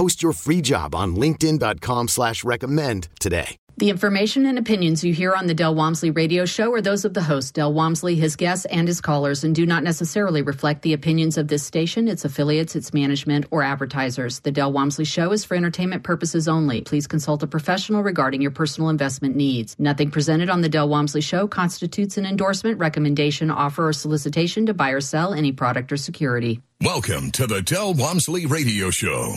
Post your free job on linkedin.com slash recommend today. The information and opinions you hear on the Del Walmsley radio show are those of the host, Del Walmsley, his guests, and his callers, and do not necessarily reflect the opinions of this station, its affiliates, its management, or advertisers. The Del Walmsley show is for entertainment purposes only. Please consult a professional regarding your personal investment needs. Nothing presented on the Del Walmsley show constitutes an endorsement, recommendation, offer, or solicitation to buy or sell any product or security. Welcome to the Del Walmsley Radio Show.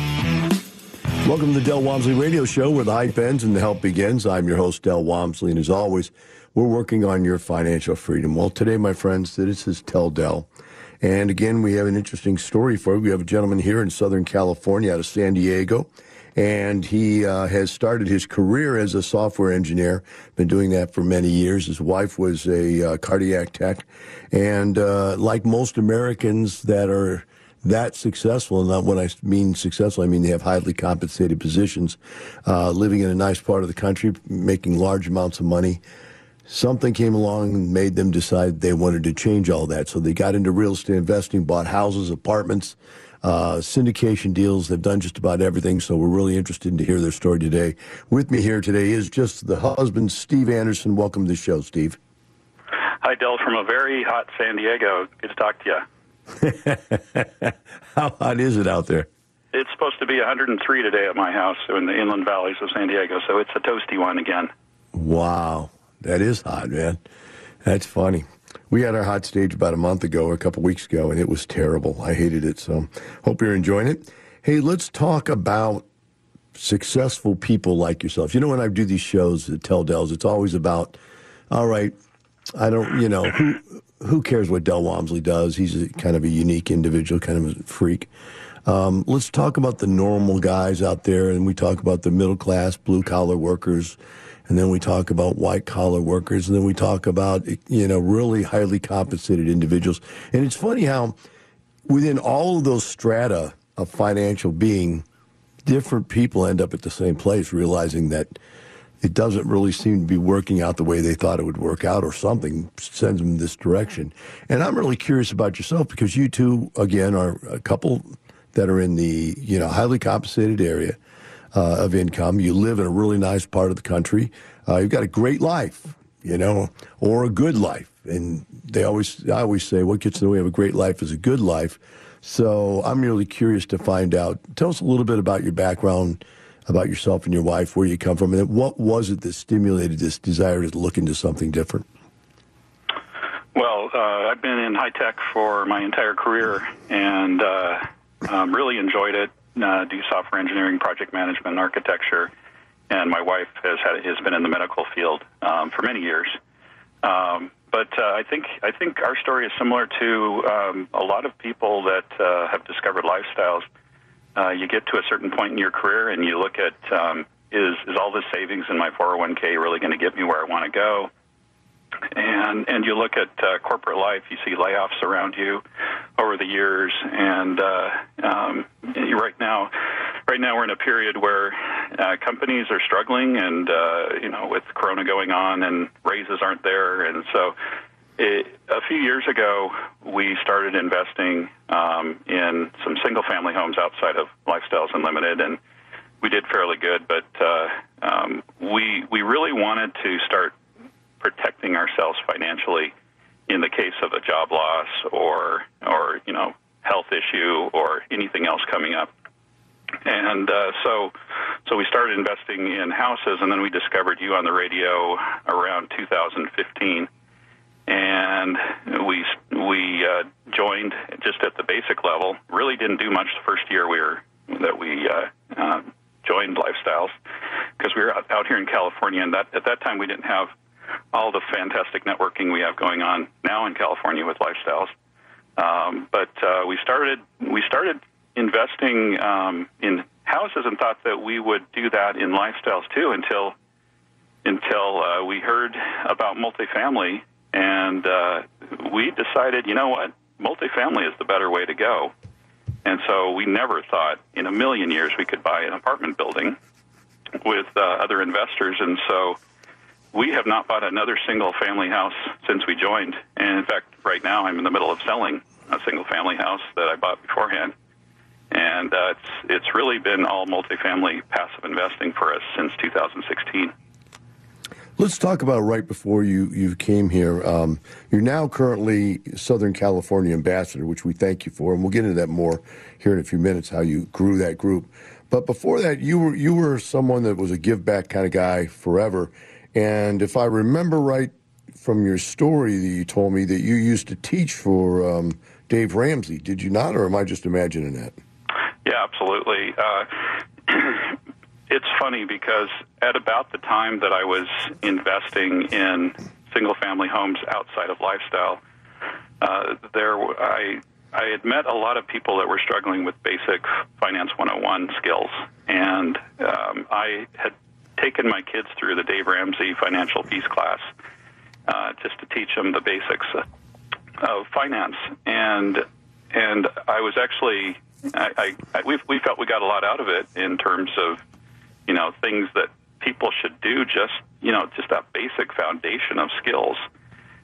Welcome to the Del Walmsley Radio Show, where the hype ends and the help begins. I'm your host, Del Walmsley, and as always, we're working on your financial freedom. Well, today, my friends, this is Tell Del. And again, we have an interesting story for you. We have a gentleman here in Southern California out of San Diego, and he uh, has started his career as a software engineer, been doing that for many years. His wife was a uh, cardiac tech, and uh, like most Americans that are that successful, and not when I mean successful, I mean they have highly compensated positions, uh, living in a nice part of the country, making large amounts of money. Something came along and made them decide they wanted to change all that. So they got into real estate investing, bought houses, apartments, uh, syndication deals. They've done just about everything. So we're really interested to hear their story today. With me here today is just the husband, Steve Anderson. Welcome to the show, Steve. Hi, Del, from a very hot San Diego. Good to talk to you. How hot is it out there? It's supposed to be 103 today at my house in the inland valleys of San Diego, so it's a toasty one again. Wow, that is hot, man. That's funny. We had our hot stage about a month ago, or a couple weeks ago, and it was terrible. I hated it, so hope you're enjoying it. Hey, let's talk about successful people like yourself. You know, when I do these shows at Tell Dels, it's always about, all right, I don't, you know, who who cares what Del Walmsley does? He's a, kind of a unique individual, kind of a freak. Um, let's talk about the normal guys out there, and we talk about the middle class, blue collar workers, and then we talk about white collar workers, and then we talk about you know really highly compensated individuals. And it's funny how within all of those strata of financial being, different people end up at the same place, realizing that it doesn't really seem to be working out the way they thought it would work out, or something sends them this direction. And I'm really curious about yourself because you two, again, are a couple that are in the you know highly compensated area uh, of income. You live in a really nice part of the country. Uh, you've got a great life, you know, or a good life. And they always, I always say, what gets in the way of a great life is a good life. So I'm really curious to find out. Tell us a little bit about your background about yourself and your wife, where you come from, and what was it that stimulated this desire to look into something different? Well, uh, I've been in high tech for my entire career and uh, um, really enjoyed it. Uh, do software engineering, project management, and architecture, and my wife has had has been in the medical field um, for many years. Um, but uh, I think I think our story is similar to um, a lot of people that uh, have discovered lifestyles uh, you get to a certain point in your career and you look at um, is is all this savings in my 401k really going to get me where I want to go? And and you look at uh, corporate life, you see layoffs around you over the years, and uh, um, right now, right now we're in a period where uh, companies are struggling, and uh, you know, with Corona going on, and raises aren't there, and so it, a few years ago, we started investing um, in some single-family homes outside of Lifestyles Unlimited, and we did fairly good. But uh, um, we we really wanted to start protecting ourselves financially in the case of a job loss or or you know health issue or anything else coming up. And uh, so, so we started investing in houses, and then we discovered you on the radio around 2015, and we we uh, joined just at the basic level. Really didn't do much the first year we were that we uh, uh, joined Lifestyles because we were out, here in California, and that at that time we didn't have all the fantastic networking we have going on now in California with Lifestyles. Um, but uh, we started we started investing um, in houses and thought that we would do that in lifestyles too until until uh, we heard about multifamily and uh, we decided you know what? Multifamily is the better way to go. And so we never thought in a million years we could buy an apartment building with uh, other investors. And so we have not bought another single family house since we joined. And in fact right now i'm in the middle of selling a single family house that i bought beforehand. And uh, it's it's really been all multifamily passive investing for us since 2016. Let's talk about right before you, you came here. Um, you're now currently Southern California ambassador, which we thank you for, and we'll get into that more here in a few minutes. How you grew that group, but before that, you were you were someone that was a give back kind of guy forever. And if I remember right from your story that you told me that you used to teach for um, Dave Ramsey, did you not, or am I just imagining that? Yeah, absolutely. Uh, it's funny because at about the time that I was investing in single family homes outside of lifestyle, uh, there I I had met a lot of people that were struggling with basic finance 101 skills, and um, I had taken my kids through the Dave Ramsey financial peace class uh, just to teach them the basics of finance, and and I was actually I, I, we we felt we got a lot out of it in terms of you know things that people should do just you know just that basic foundation of skills.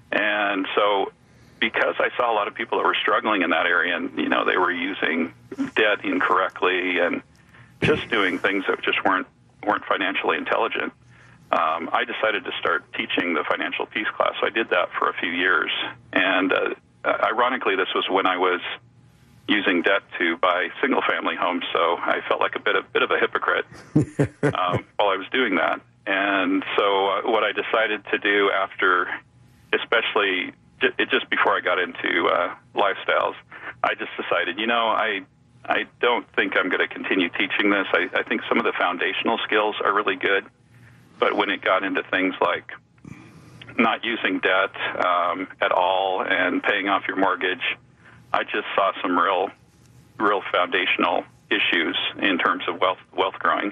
And so because I saw a lot of people that were struggling in that area and you know they were using debt incorrectly and just doing things that just weren't weren't financially intelligent um, I decided to start teaching the financial peace class. So I did that for a few years. And uh, ironically this was when I was using debt to buy single family homes. So I felt like a bit of bit of a hypocrite um, while I was doing that. And so uh, what I decided to do after, especially j- just before I got into uh, lifestyles, I just decided, you know, I I don't think I'm going to continue teaching this. I, I think some of the foundational skills are really good, but when it got into things like not using debt um, at all and paying off your mortgage, I just saw some real, real foundational issues in terms of wealth wealth growing.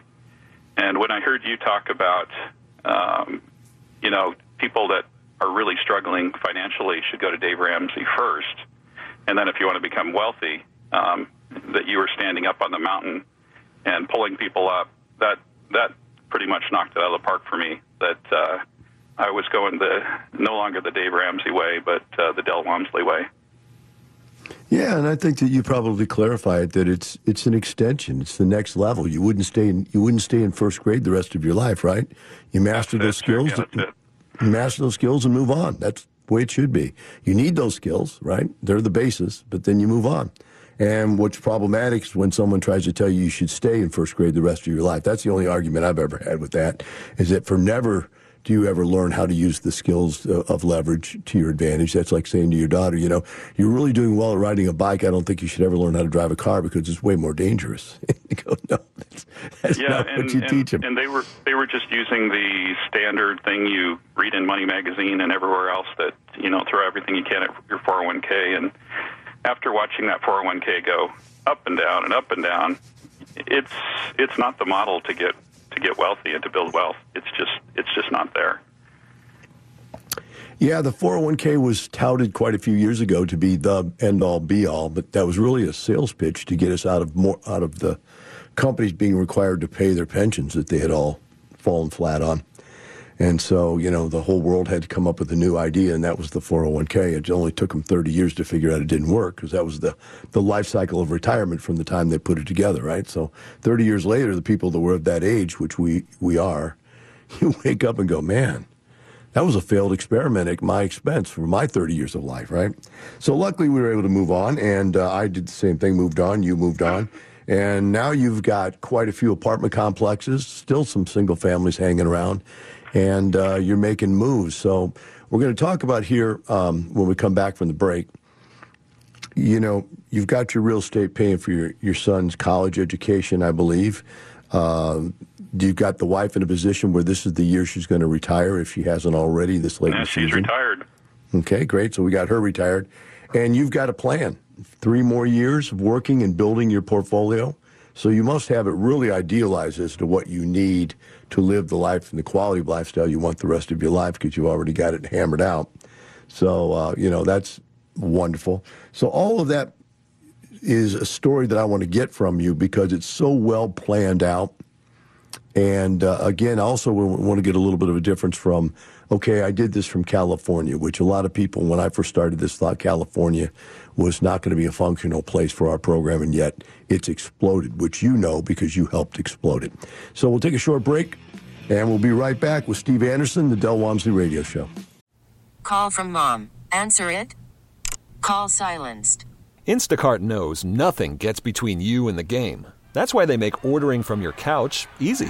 And when I heard you talk about, um, you know, people that are really struggling financially should go to Dave Ramsey first, and then if you want to become wealthy, um, that you were standing up on the mountain and pulling people up. That that pretty much knocked it out of the park for me. That uh, I was going the no longer the Dave Ramsey way, but uh, the Del Walmsley way. Yeah, and I think that you probably clarify it that it's it's an extension. It's the next level. You wouldn't stay in you wouldn't stay in first grade the rest of your life, right? You master those skills. Yeah, you master those skills and move on. That's the way it should be. You need those skills, right? They're the basis, but then you move on. And what's problematic is when someone tries to tell you you should stay in first grade the rest of your life. That's the only argument I've ever had with that. Is that for never do you ever learn how to use the skills uh, of leverage to your advantage? That's like saying to your daughter, you know, you're really doing well at riding a bike. I don't think you should ever learn how to drive a car because it's way more dangerous. you go, no, that's, that's yeah, not and, what you and, teach them. And they were they were just using the standard thing you read in Money Magazine and everywhere else that you know throw everything you can at your 401k. And after watching that 401k go up and down and up and down, it's it's not the model to get to get wealthy and to build wealth. It's just it's just not there. Yeah, the 401k was touted quite a few years ago to be the end all be all, but that was really a sales pitch to get us out of more out of the companies being required to pay their pensions that they had all fallen flat on. And so, you know, the whole world had to come up with a new idea, and that was the 401k. It only took them 30 years to figure out it didn't work because that was the, the life cycle of retirement from the time they put it together, right? So 30 years later, the people that were of that age, which we, we are, you wake up and go, man, that was a failed experiment at my expense for my 30 years of life, right? So luckily we were able to move on, and uh, I did the same thing, moved on, you moved on. And now you've got quite a few apartment complexes, still some single families hanging around and uh, you're making moves. So we're going to talk about here um, when we come back from the break. You know, you've got your real estate paying for your, your son's college education, I believe. Uh, you've got the wife in a position where this is the year she's going to retire if she hasn't already this late the she's season. retired. Okay, great. So we got her retired. And you've got a plan. Three more years of working and building your portfolio. So you must have it really idealized as to what you need to live the life and the quality of lifestyle you want the rest of your life because you've already got it hammered out. So, uh, you know, that's wonderful. So all of that is a story that I want to get from you because it's so well planned out. And uh, again, also we want to get a little bit of a difference from, okay, I did this from California, which a lot of people, when I first started this, thought California was not going to be a functional place for our program, and yet it's exploded, which you know because you helped explode it. So we'll take a short break, and we'll be right back with Steve Anderson, the Del Walmsley Radio Show. Call from mom. Answer it. Call silenced. Instacart knows nothing gets between you and the game. That's why they make ordering from your couch easy.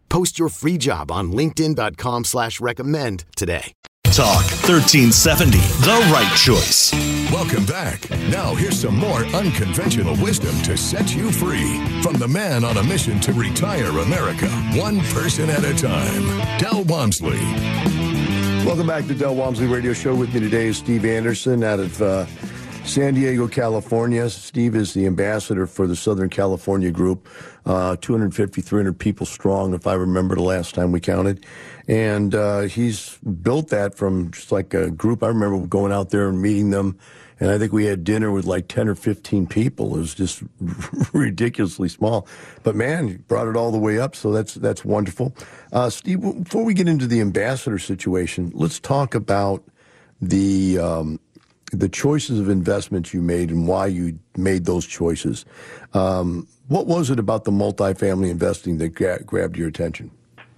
Post your free job on linkedin.com slash recommend today. Talk 1370, the right choice. Welcome back. Now, here's some more unconventional wisdom to set you free from the man on a mission to retire America, one person at a time, Del Walmsley. Welcome back to the Del Walmsley Radio Show. With me today is Steve Anderson out of uh, San Diego, California. Steve is the ambassador for the Southern California group, uh, 250, 300 people strong, if I remember the last time we counted. And uh, he's built that from just like a group. I remember going out there and meeting them. And I think we had dinner with like 10 or 15 people. It was just ridiculously small. But man, he brought it all the way up. So that's, that's wonderful. Uh, Steve, before we get into the ambassador situation, let's talk about the, um, the choices of investments you made and why you made those choices. Um, what was it about the multifamily investing that gra- grabbed your attention?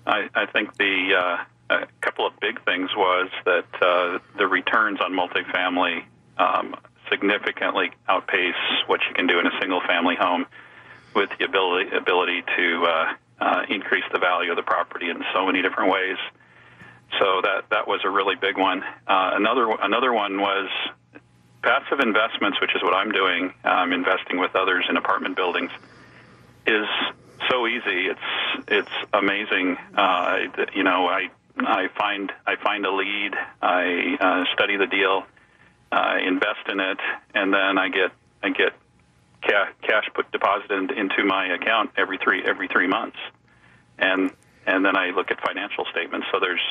I, I think the uh, a couple of big things was that uh, the returns on multifamily um, significantly outpace what you can do in a single family home with the ability ability to uh, uh, increase the value of the property in so many different ways. So that that was a really big one. Uh, another another one was passive investments, which is what I'm doing. I'm investing with others in apartment buildings. Is so easy. It's it's amazing. Uh, you know, I I find I find a lead. I uh, study the deal, uh, invest in it, and then I get I get cash, cash put deposited into my account every three every three months, and and then I look at financial statements. So there's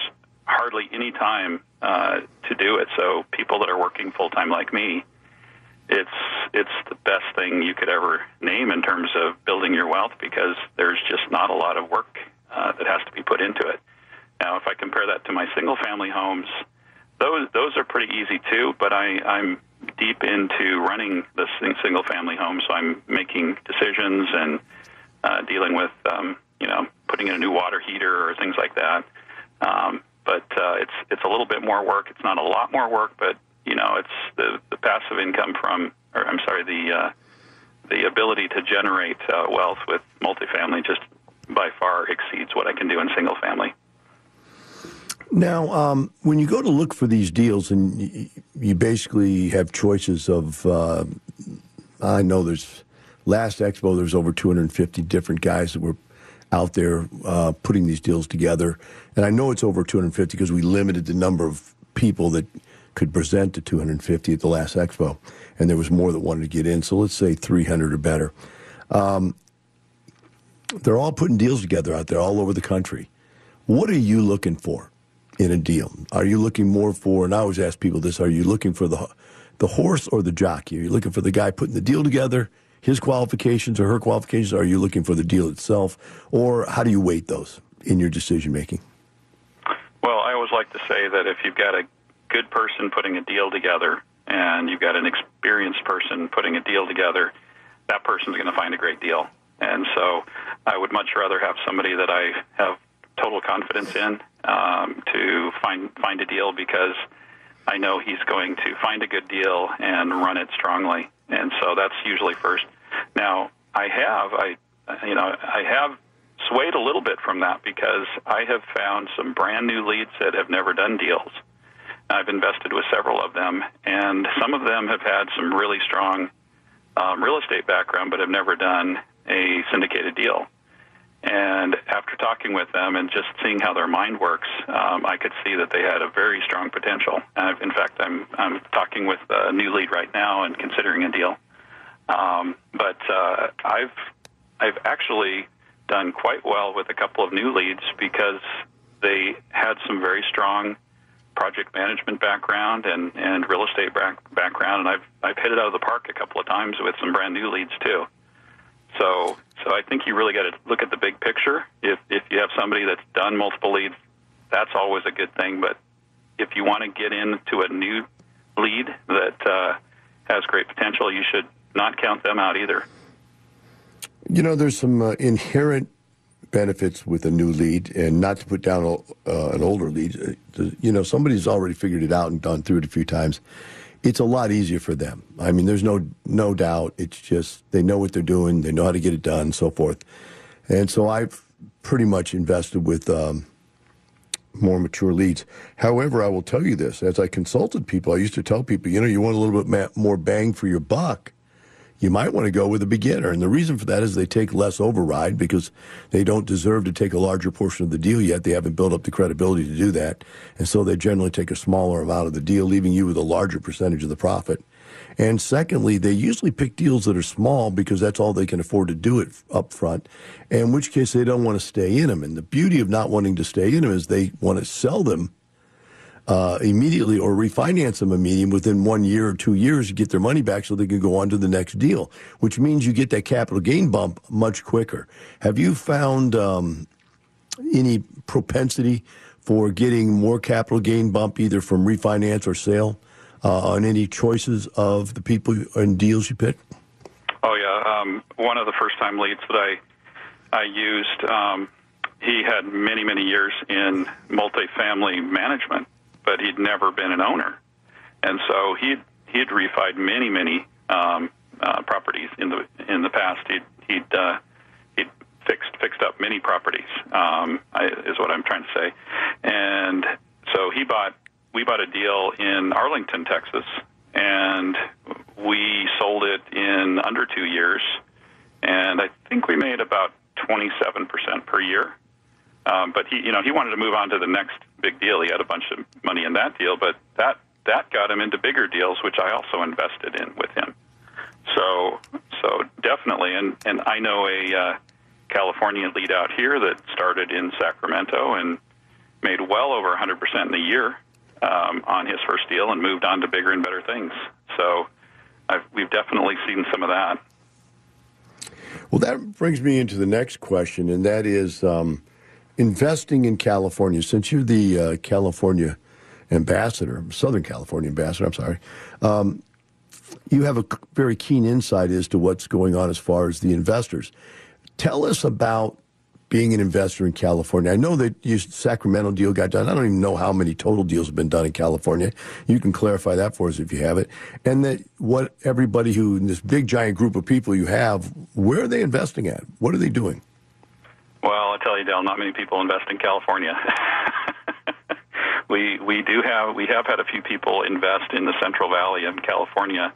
hardly any time uh, to do it. So people that are working full time like me, it's it's the best thing you could ever name in terms of building your wealth because there's just not a lot of work uh, that has to be put into it. Now, if I compare that to my single family homes, those those are pretty easy too. But I, I'm deep into running this single family home, so I'm making decisions and uh, dealing with um, you know putting in a new water heater or things like that. Um, but uh, it's it's a little bit more work. It's not a lot more work, but you know, it's the the passive income from, or I'm sorry, the uh, the ability to generate uh, wealth with multifamily just by far exceeds what I can do in single family. Now, um, when you go to look for these deals, and you, basically have choices of, uh, I know there's last expo, there's over 250 different guys that were out there uh, putting these deals together, and I know it's over 250 because we limited the number of people that could present to 250 at the last expo, and there was more that wanted to get in. So let's say 300 or better. Um, they're all putting deals together out there all over the country. What are you looking for? in a deal? Are you looking more for, and I always ask people this, are you looking for the, the horse or the jockey? Are you looking for the guy putting the deal together, his qualifications or her qualifications? Are you looking for the deal itself? Or how do you weight those in your decision making? Well, I always like to say that if you've got a good person putting a deal together and you've got an experienced person putting a deal together, that person's going to find a great deal. And so I would much rather have somebody that I have total confidence in um, to find find a deal because I know he's going to find a good deal and run it strongly, and so that's usually first. Now I have I you know I have swayed a little bit from that because I have found some brand new leads that have never done deals. I've invested with several of them, and some of them have had some really strong um, real estate background, but have never done a syndicated deal. And after talking with them and just seeing how their mind works, um, I could see that they had a very strong potential. In fact, I'm I'm talking with a new lead right now and considering a deal. Um, but uh, I've I've actually done quite well with a couple of new leads because they had some very strong project management background and, and real estate back, background, and I've I've hit it out of the park a couple of times with some brand new leads too. So, so I think you really got to look at the big picture. If if you have somebody that's done multiple leads, that's always a good thing. But if you want to get into a new lead that uh, has great potential, you should not count them out either. You know, there's some uh, inherent benefits with a new lead, and not to put down uh, an older lead. Uh, you know, somebody's already figured it out and gone through it a few times it's a lot easier for them. I mean, there's no no doubt. It's just they know what they're doing, they know how to get it done, so forth. And so I've pretty much invested with um, more mature leads. However, I will tell you this: as I consulted people, I used to tell people, you know, you want a little bit more bang for your buck you might want to go with a beginner. And the reason for that is they take less override because they don't deserve to take a larger portion of the deal yet. They haven't built up the credibility to do that. And so they generally take a smaller amount of the deal, leaving you with a larger percentage of the profit. And secondly, they usually pick deals that are small because that's all they can afford to do it up front, in which case they don't want to stay in them. And the beauty of not wanting to stay in them is they want to sell them uh, immediately or refinance them immediately within one year or two years, to get their money back so they can go on to the next deal, which means you get that capital gain bump much quicker. Have you found um, any propensity for getting more capital gain bump either from refinance or sale uh, on any choices of the people and deals you pick? Oh yeah, um, one of the first time leads that I I used. Um, he had many many years in multifamily management but he'd never been an owner, and so he'd he'd refied many many um, uh, properties in the in the past. He'd he'd uh, he'd fixed fixed up many properties. Um, is what I'm trying to say, and so he bought we bought a deal in Arlington, Texas, and we sold it in under two years, and I think we made about 27 percent per year. Um, but he, you know, he wanted to move on to the next big deal. He had a bunch of money in that deal, but that that got him into bigger deals, which I also invested in with him. So, so definitely, and and I know a uh, California lead out here that started in Sacramento and made well over 100% in a year um, on his first deal and moved on to bigger and better things. So, I've, we've definitely seen some of that. Well, that brings me into the next question, and that is. Um, investing in California, since you're the uh, California ambassador, Southern California ambassador, I'm sorry, um, you have a very keen insight as to what's going on as far as the investors. Tell us about being an investor in California. I know that your Sacramento deal got done. I don't even know how many total deals have been done in California. You can clarify that for us if you have it. And that what everybody who, this big giant group of people you have, where are they investing at? What are they doing? Well, I tell you, Dale, not many people invest in California. we we do have we have had a few people invest in the Central Valley of California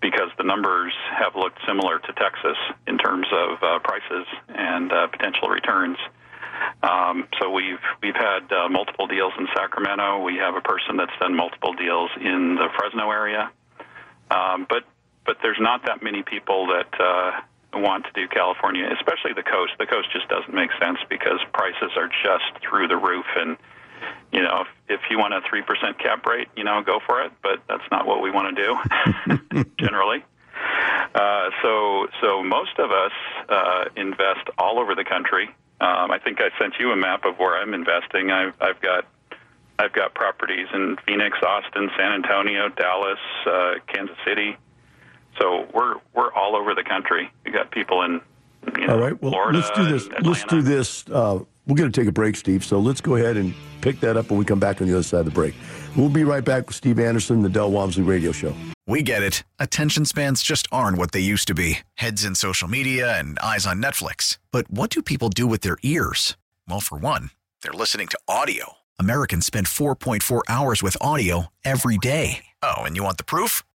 because the numbers have looked similar to Texas in terms of uh, prices and uh, potential returns. Um, so we've we've had uh, multiple deals in Sacramento. We have a person that's done multiple deals in the Fresno area, um, but but there's not that many people that uh, want to do California, especially the coast. The coast just doesn't make sense because prices are just through the roof and you know, if, if you want a 3% cap rate, you know, go for it, but that's not what we want to do generally. Uh, so, so most of us uh, invest all over the country. Um, I think I sent you a map of where I'm investing. I've, I've got I've got properties in Phoenix, Austin, San Antonio, Dallas, uh, Kansas City. So we're we're all over the country. We got people in you know, all right. Well, Florida let's do this. Let's do this. Uh, we're going to take a break, Steve. So let's go ahead and pick that up when we come back on the other side of the break. We'll be right back with Steve Anderson, the Del Walmsley Radio Show. We get it. Attention spans just aren't what they used to be heads in social media and eyes on Netflix. But what do people do with their ears? Well, for one, they're listening to audio. Americans spend 4.4 hours with audio every day. Oh, and you want the proof?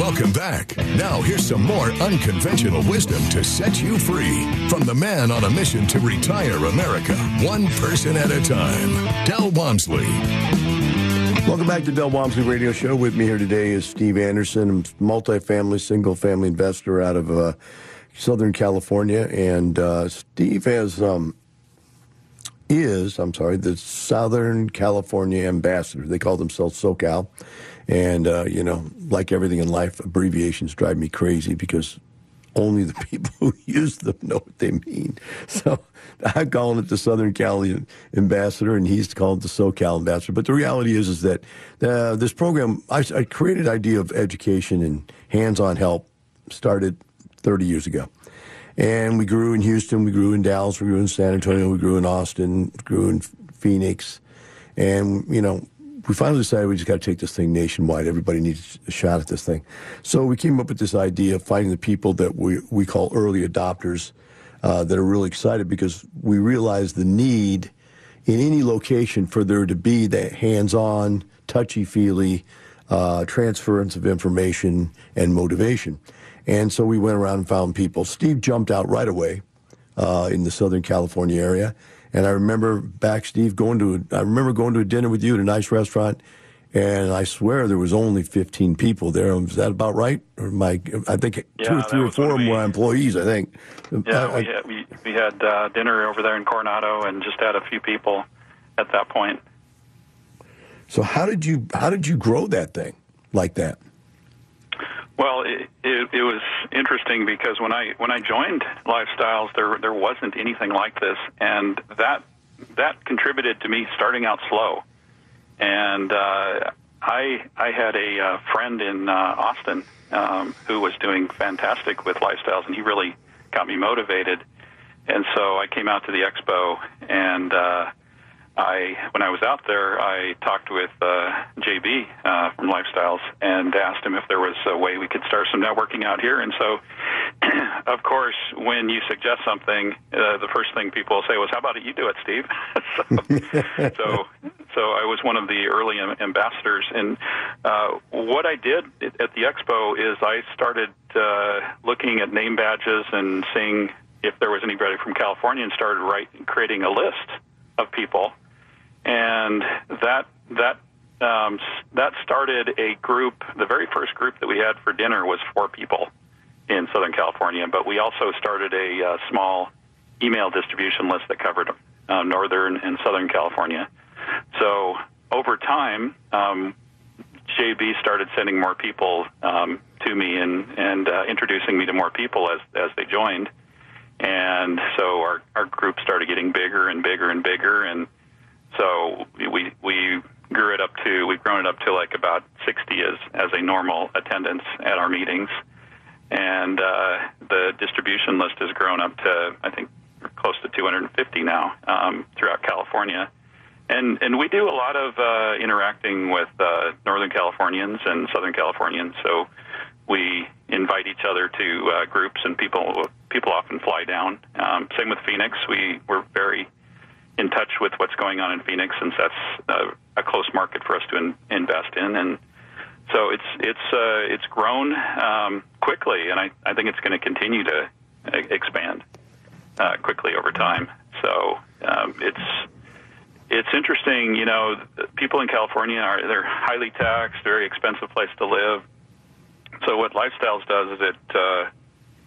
Welcome back. Now, here's some more unconventional wisdom to set you free from the man on a mission to retire America, one person at a time, Del Walmsley. Welcome back to Del Walmsley Radio Show. With me here today is Steve Anderson, a multifamily, single family investor out of uh, Southern California. And uh, Steve has, um, is, I'm sorry, the Southern California ambassador. They call themselves SoCal. And, uh, you know, like everything in life, abbreviations drive me crazy because only the people who use them know what they mean. So I'm calling it the Southern Cali ambassador, and he's called the SoCal ambassador. But the reality is, is that uh, this program, I, I created idea of education and hands-on help started 30 years ago. And we grew in Houston, we grew in Dallas, we grew in San Antonio, we grew in Austin, grew in Phoenix. And, you know, we finally decided we just got to take this thing nationwide. Everybody needs a shot at this thing. So we came up with this idea of finding the people that we, we call early adopters uh, that are really excited because we realize the need in any location for there to be that hands on, touchy feely uh, transference of information and motivation. And so we went around and found people. Steve jumped out right away uh, in the Southern California area. And I remember back, Steve, going to a, I remember going to a dinner with you at a nice restaurant, and I swear there was only 15 people there. Was that about right? Or my, I think Yeah, two or three or four of them were employees. I think. Yeah, I- we had, we, we had uh, dinner over there in Coronado and just had a few people at that point. so how did you how did you grow that thing like that? Well, it, it, it was interesting because when I when I joined Lifestyles, there there wasn't anything like this, and that that contributed to me starting out slow. And uh, I I had a uh, friend in uh, Austin um, who was doing fantastic with Lifestyles, and he really got me motivated. And so I came out to the expo, and uh, I, when I was out there, I talked with uh, JB uh, from Lifestyles and asked him if there was a way we could start some networking out here. And so, of course, when you suggest something, uh, the first thing people say was, "How about it? you do it, Steve?" so, so, so I was one of the early am- ambassadors. And uh, what I did at the expo is I started uh, looking at name badges and seeing if there was anybody from California, and started writing, creating a list of people and that that um, that started a group. The very first group that we had for dinner was four people in Southern California, but we also started a uh, small email distribution list that covered uh, Northern and Southern California. So over time, um, JB started sending more people um, to me and and uh, introducing me to more people as as they joined. And so our our group started getting bigger and bigger and bigger, and so we we grew it up to we've grown it up to like about 60 as as a normal attendance at our meetings, and uh, the distribution list has grown up to I think close to 250 now um, throughout California. And and we do a lot of uh, interacting with uh, Northern Californians and Southern Californians. So we invite each other to uh, groups, and people people often fly down. Um, same with Phoenix. We we're very in touch with what's going on in Phoenix, since that's uh, a close market for us to in, invest in. And so it's it's uh, it's grown um, quickly, and I, I think it's going to continue to uh, expand uh, quickly over time. So um, it's it's interesting, you know, people in California are they're highly taxed, very expensive place to live. So what Lifestyles does is it uh,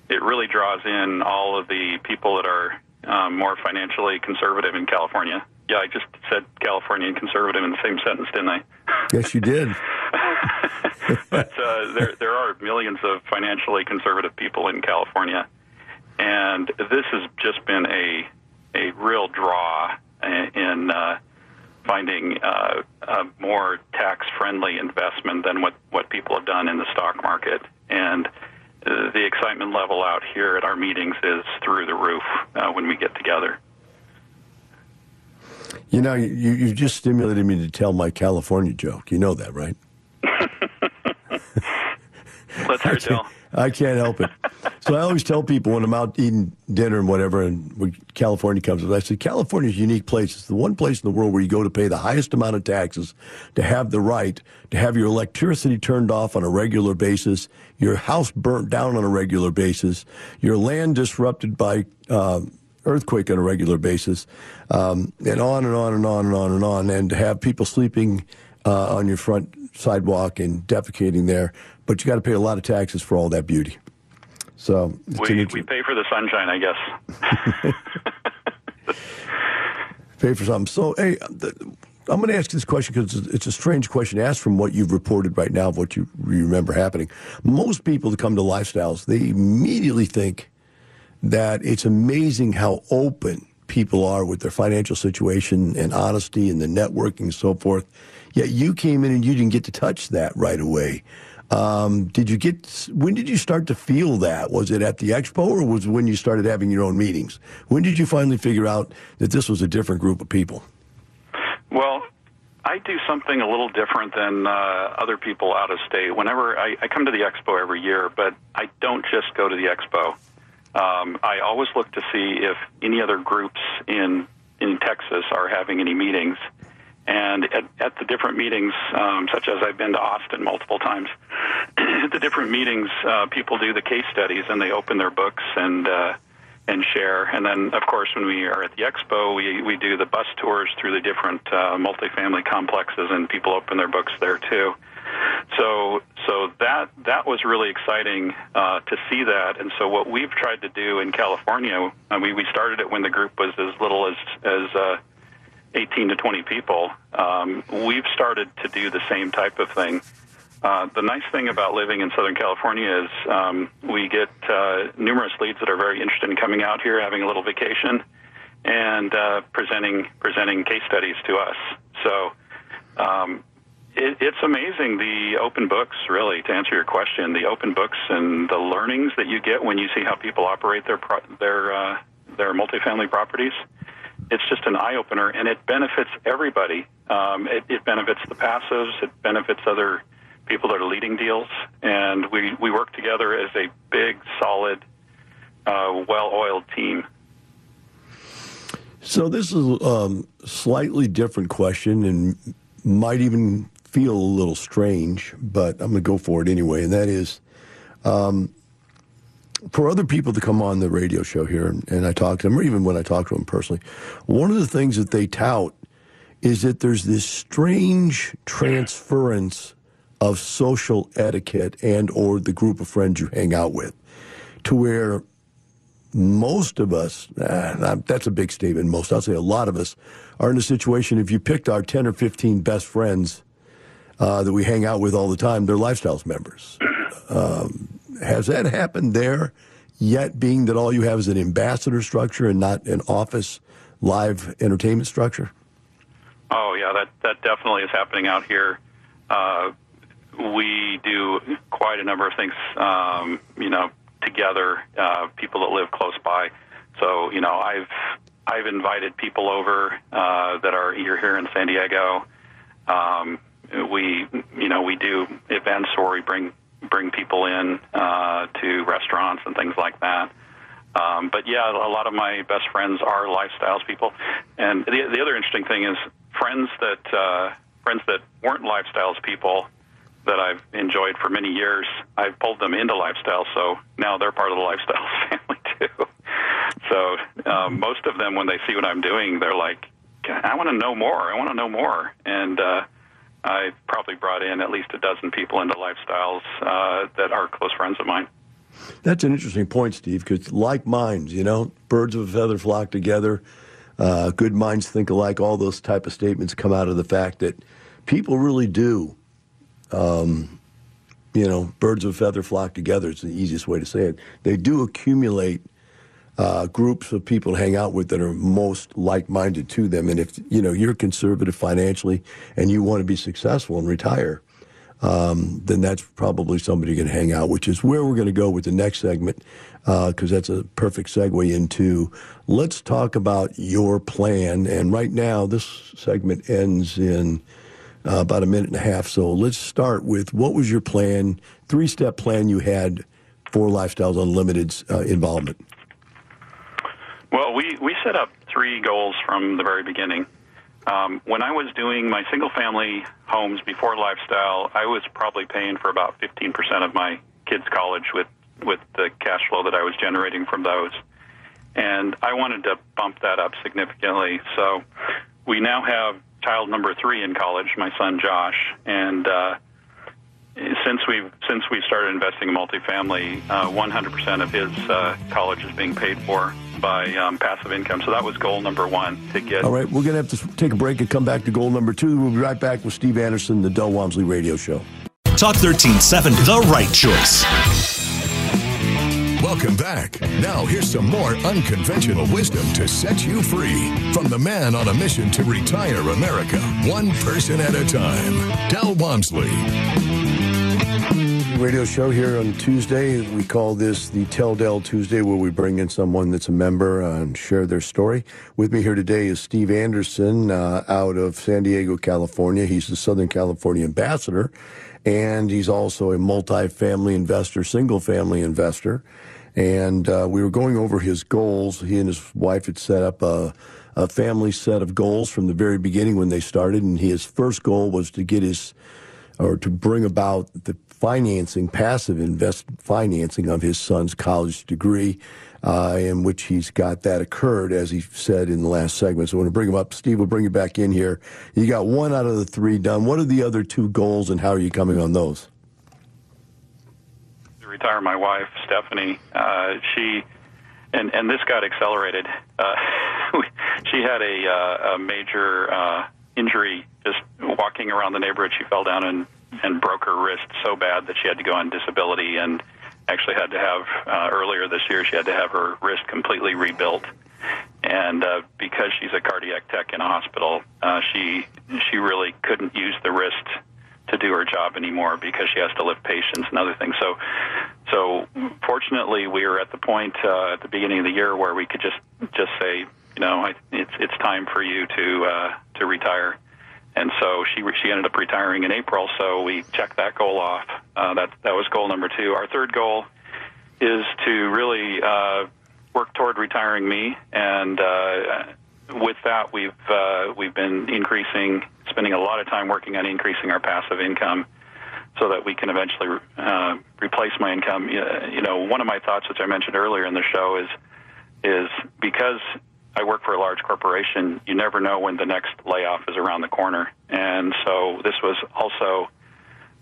it really draws in all of the people that are um, more financially conservative in California. Yeah, I just said California and conservative in the same sentence, didn't I? Yes, you did. but uh, there there are millions of financially conservative people in California, and this has just been a a real draw in uh, finding uh, a more tax-friendly investment than what, what people have done in the stock market. And uh, the excitement level out here at our meetings is through the roof uh, when we get together. You know, you, you just stimulated me to tell my California joke. You know that, right? Let's hear. I can't help it. So I always tell people when I'm out eating dinner and whatever, and California comes up, I say California's a unique place. It's the one place in the world where you go to pay the highest amount of taxes, to have the right to have your electricity turned off on a regular basis, your house burnt down on a regular basis, your land disrupted by uh, earthquake on a regular basis, um, and on and on and on and on and on, and to have people sleeping uh, on your front sidewalk and defecating there but you got to pay a lot of taxes for all that beauty. So we, we pay for the sunshine, I guess. pay for something. So, hey, the, I'm going to ask this question because it's a strange question to ask from what you've reported right now of what you remember happening. Most people that come to lifestyles, they immediately think that it's amazing how open people are with their financial situation and honesty and the networking and so forth. Yet you came in and you didn't get to touch that right away. Um, did you get? When did you start to feel that? Was it at the expo, or was when you started having your own meetings? When did you finally figure out that this was a different group of people? Well, I do something a little different than uh, other people out of state. Whenever I, I come to the expo every year, but I don't just go to the expo. Um, I always look to see if any other groups in in Texas are having any meetings. And at, at the different meetings, um, such as I've been to Austin multiple times, at the different meetings, uh, people do the case studies and they open their books and uh, and share. And then, of course, when we are at the expo, we we do the bus tours through the different uh, multifamily complexes, and people open their books there too. So so that that was really exciting uh, to see that. And so what we've tried to do in California, I mean, we started it when the group was as little as as uh, 18 to 20 people, um, we've started to do the same type of thing. Uh, the nice thing about living in Southern California is um, we get uh, numerous leads that are very interested in coming out here, having a little vacation, and uh, presenting presenting case studies to us. So um, it, it's amazing the open books. Really, to answer your question, the open books and the learnings that you get when you see how people operate their pro- their uh, their multifamily properties it's just an eye opener, and it benefits everybody. Um, it, it benefits the passives, it benefits other people that are leading deals, and we we work together as a big, solid, uh, well-oiled team. So this is a um, slightly different question, and might even feel a little strange, but I'm going to go for it anyway. And that is, um, for other people to come on the radio show here and, and, I talk to them, or even when I talk to them personally, one of the things that they tout is that there's this strange transference of social etiquette and or the group of friends you hang out with to where most of us, uh, that's a big statement, most, I'll say a lot of us, are in a situation if you picked our 10 or 15 best friends uh, that we hang out with all the time, they're lifestyles members. Um, has that happened there yet, being that all you have is an ambassador structure and not an office live entertainment structure? Oh, yeah, that, that definitely is happening out here. Uh, we do quite a number of things, um, you know, together, uh, people that live close by. So, you know, I've I've invited people over uh, that are here here in San Diego. Um, we, you know, we do events where we bring bring people in uh, to restaurants and things like that. Um, but yeah, a lot of my best friends are lifestyles people, and the, the other interesting thing is friends that uh, friends that weren't lifestyles people that I've enjoyed for many years. I've pulled them into lifestyle, so now they're part of the lifestyle family too. So um, most of them, when they see what I'm doing, they're like, "I want to know more. I want to know more." And uh, I probably brought in at least a dozen people into lifestyles uh, that are close friends of mine. That's an interesting point, Steve, because like minds, you know, birds of a feather flock together. Uh, good minds think alike. All those type of statements come out of the fact that people really do um, you know, birds of a feather flock together. It's the easiest way to say it. They do accumulate uh, groups of people to hang out with that are most like-minded to them. And if you know you're conservative financially and you want to be successful and retire, um, then that's probably somebody you can hang out, which is where we're going to go with the next segment, because uh, that's a perfect segue into let's talk about your plan. And right now, this segment ends in uh, about a minute and a half. So let's start with what was your plan, three step plan you had for Lifestyles Unlimited's uh, involvement? Well, we, we set up three goals from the very beginning. Um, when I was doing my single family homes before Lifestyle, I was probably paying for about 15% of my kids' college with, with the cash flow that I was generating from those. And I wanted to bump that up significantly. So we now have child number three in college, my son Josh, and uh, since we've since we started investing in multifamily, uh, 100% of his uh, college is being paid for by um, passive income. So that was goal number one to get. All right, we're going to have to take a break and come back to goal number two. We'll be right back with Steve Anderson, the Del Walmsley Radio Show. Talk 1370, the right choice. Welcome back. Now, here's some more unconventional wisdom to set you free from the man on a mission to retire America, one person at a time, Del Walmsley. Radio show here on Tuesday. We call this the Tell Del Tuesday, where we bring in someone that's a member uh, and share their story. With me here today is Steve Anderson uh, out of San Diego, California. He's the Southern California ambassador, and he's also a multi-family investor, single family investor and uh, we were going over his goals. He and his wife had set up a, a, family set of goals from the very beginning when they started, and his first goal was to get his or to bring about the financing, passive invest financing of his son's college degree, uh, in which he's got that occurred, as he said in the last segment. So I want to bring him up. Steve, we'll bring you back in here. You got one out of the three done. What are the other two goals, and how are you coming on those? retire my wife, Stephanie. Uh, she and and this got accelerated. Uh, she had a, uh, a major uh, injury just walking around the neighborhood. She fell down and and broke her wrist so bad that she had to go on disability and actually had to have uh, earlier this year she had to have her wrist completely rebuilt and uh, because she's a cardiac tech in a hospital uh, she she really couldn't use the wrist to do her job anymore because she has to lift patients and other things. So, so fortunately, we were at the point uh, at the beginning of the year where we could just just say, you know, I, it's it's time for you to uh, to retire. And so she she ended up retiring in April. So we checked that goal off. Uh, that that was goal number two. Our third goal is to really uh, work toward retiring me and. Uh, with that, we've uh, we've been increasing, spending a lot of time working on increasing our passive income, so that we can eventually uh, replace my income. You know, one of my thoughts, which I mentioned earlier in the show, is is because I work for a large corporation, you never know when the next layoff is around the corner, and so this was also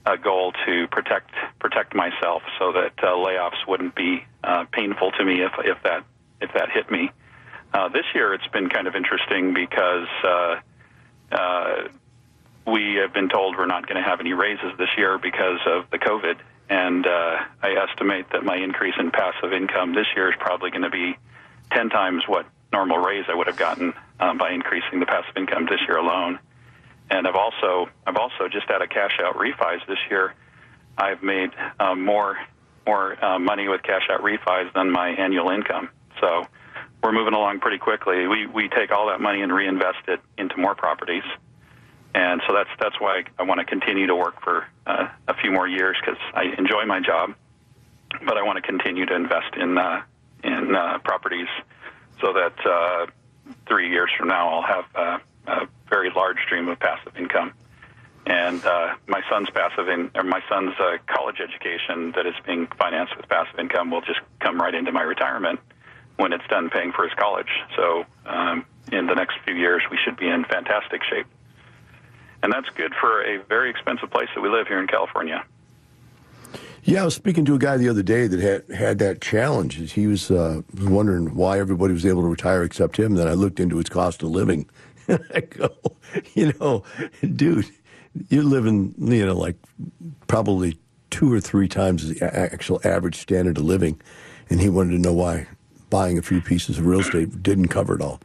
a goal to protect protect myself so that uh, layoffs wouldn't be uh, painful to me if if that if that hit me. Uh, this year, it's been kind of interesting because uh, uh, we have been told we're not going to have any raises this year because of the COVID, and uh, I estimate that my increase in passive income this year is probably going to be 10 times what normal raise I would have gotten um, by increasing the passive income this year alone. And I've also I've also just had a cash out refis this year. I've made um, more more uh, money with cash out refis than my annual income. So we're moving along pretty quickly. We we take all that money and reinvest it into more properties, and so that's that's why I want to continue to work for uh, a few more years because I enjoy my job, but I want to continue to invest in uh, in uh, properties so that uh, three years from now I'll have uh, a very large stream of passive income. And uh, my son's passive in, or my son's uh, college education that is being financed with passive income will just come right into my retirement when it's done paying for his college. So um, in the next few years, we should be in fantastic shape. And that's good for a very expensive place that we live here in California. Yeah, I was speaking to a guy the other day that had had that challenge. He was uh, wondering why everybody was able to retire except him. Then I looked into his cost of living. I go, you know, dude, you're living, you know, like probably two or three times the actual average standard of living. And he wanted to know why buying a few pieces of real estate didn't cover it all.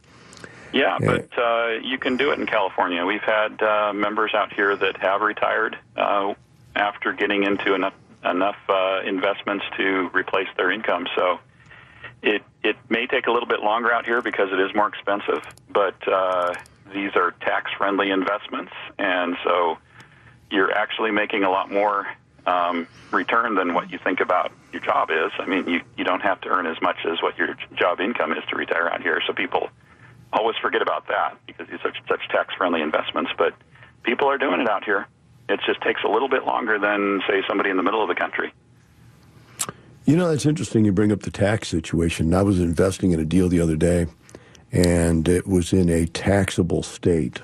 Yeah, but uh, you can do it in California. We've had uh, members out here that have retired uh, after getting into enough enough uh, investments to replace their income. So it it may take a little bit longer out here because it is more expensive, but uh, these are tax friendly investments, and so you're actually making a lot more um, return than what you think about your job is. I mean, you you don't have to earn as much as what your job income is to retire out here. So people always forget about that because these are such tax friendly investments, but people are doing it out here. It just takes a little bit longer than, say, somebody in the middle of the country. You know, that's interesting you bring up the tax situation. I was investing in a deal the other day, and it was in a taxable state.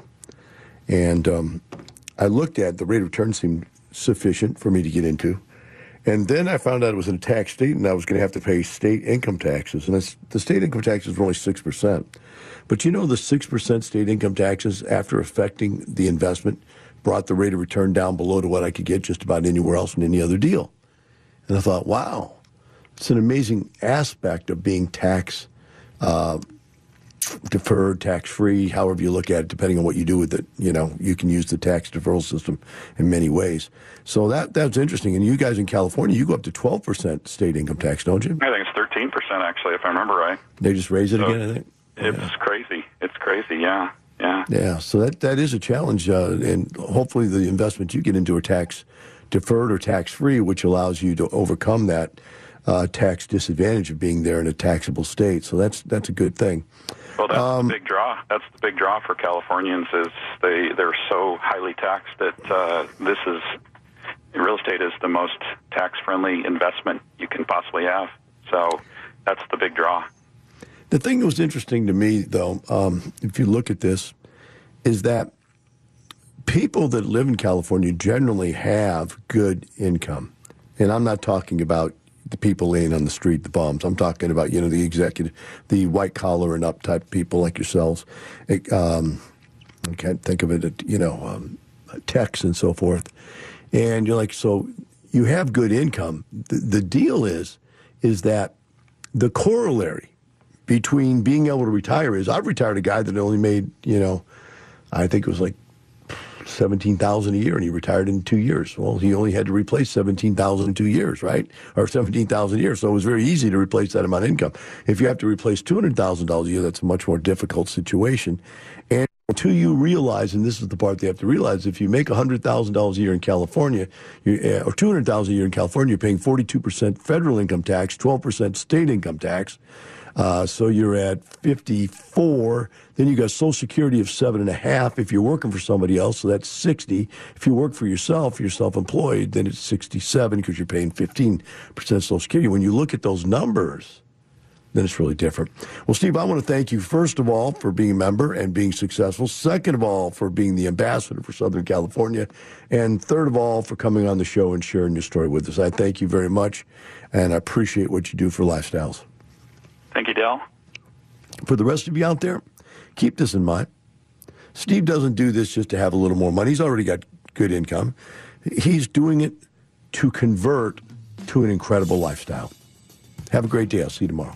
And um, I looked at the rate of return seemed sufficient for me to get into. And then I found out it was in a tax state, and I was going to have to pay state income taxes. And the state income taxes were only 6%. But you know, the 6% state income taxes, after affecting the investment, brought the rate of return down below to what I could get just about anywhere else in any other deal. And I thought, wow, it's an amazing aspect of being tax uh, deferred, tax free, however you look at it, depending on what you do with it. You know, you can use the tax deferral system in many ways. So that that's interesting. And you guys in California, you go up to 12% state income tax, don't you? I think it's 13%, actually, if I remember right. They just raise it so again, I think? It's yeah. crazy. It's crazy, yeah. Yeah. Yeah. So that that is a challenge, uh, and hopefully the investments you get into are tax deferred or tax free, which allows you to overcome that uh, tax disadvantage of being there in a taxable state. So that's that's a good thing. Well, that's um, the big draw. That's the big draw for Californians is they they're so highly taxed that uh, this is real estate is the most tax friendly investment you can possibly have. So that's the big draw. The thing that was interesting to me, though, um, if you look at this, is that people that live in California generally have good income. And I'm not talking about the people laying on the street, the bums. I'm talking about, you know, the executive, the white collar and up type people like yourselves. It, um, I can't think of it, you know, um, techs and so forth. And you're like, so you have good income. The, the deal is, is that the corollary between being able to retire is I've retired a guy that only made, you know, I think it was like seventeen thousand a year, and he retired in two years. Well, he only had to replace seventeen thousand in two years, right, or seventeen thousand a year. So it was very easy to replace that amount of income. If you have to replace two hundred thousand dollars a year, that's a much more difficult situation. And until you realize, and this is the part they have to realize, if you make hundred thousand dollars a year in California, uh, or $200,000 a year in California, you're paying forty-two percent federal income tax, twelve percent state income tax. Uh, so you're at 54. Then you got Social Security of seven and a half if you're working for somebody else, so that's 60. If you work for yourself, you're self-employed, then it's 67 because you're paying 15% Social Security. When you look at those numbers, then it's really different. Well, Steve, I want to thank you, first of all, for being a member and being successful. Second of all, for being the ambassador for Southern California. And third of all, for coming on the show and sharing your story with us. I thank you very much, and I appreciate what you do for Lifestyles. Thank you, Del. For the rest of you out there, keep this in mind. Steve doesn't do this just to have a little more money. He's already got good income. He's doing it to convert to an incredible lifestyle. Have a great day. I'll see you tomorrow.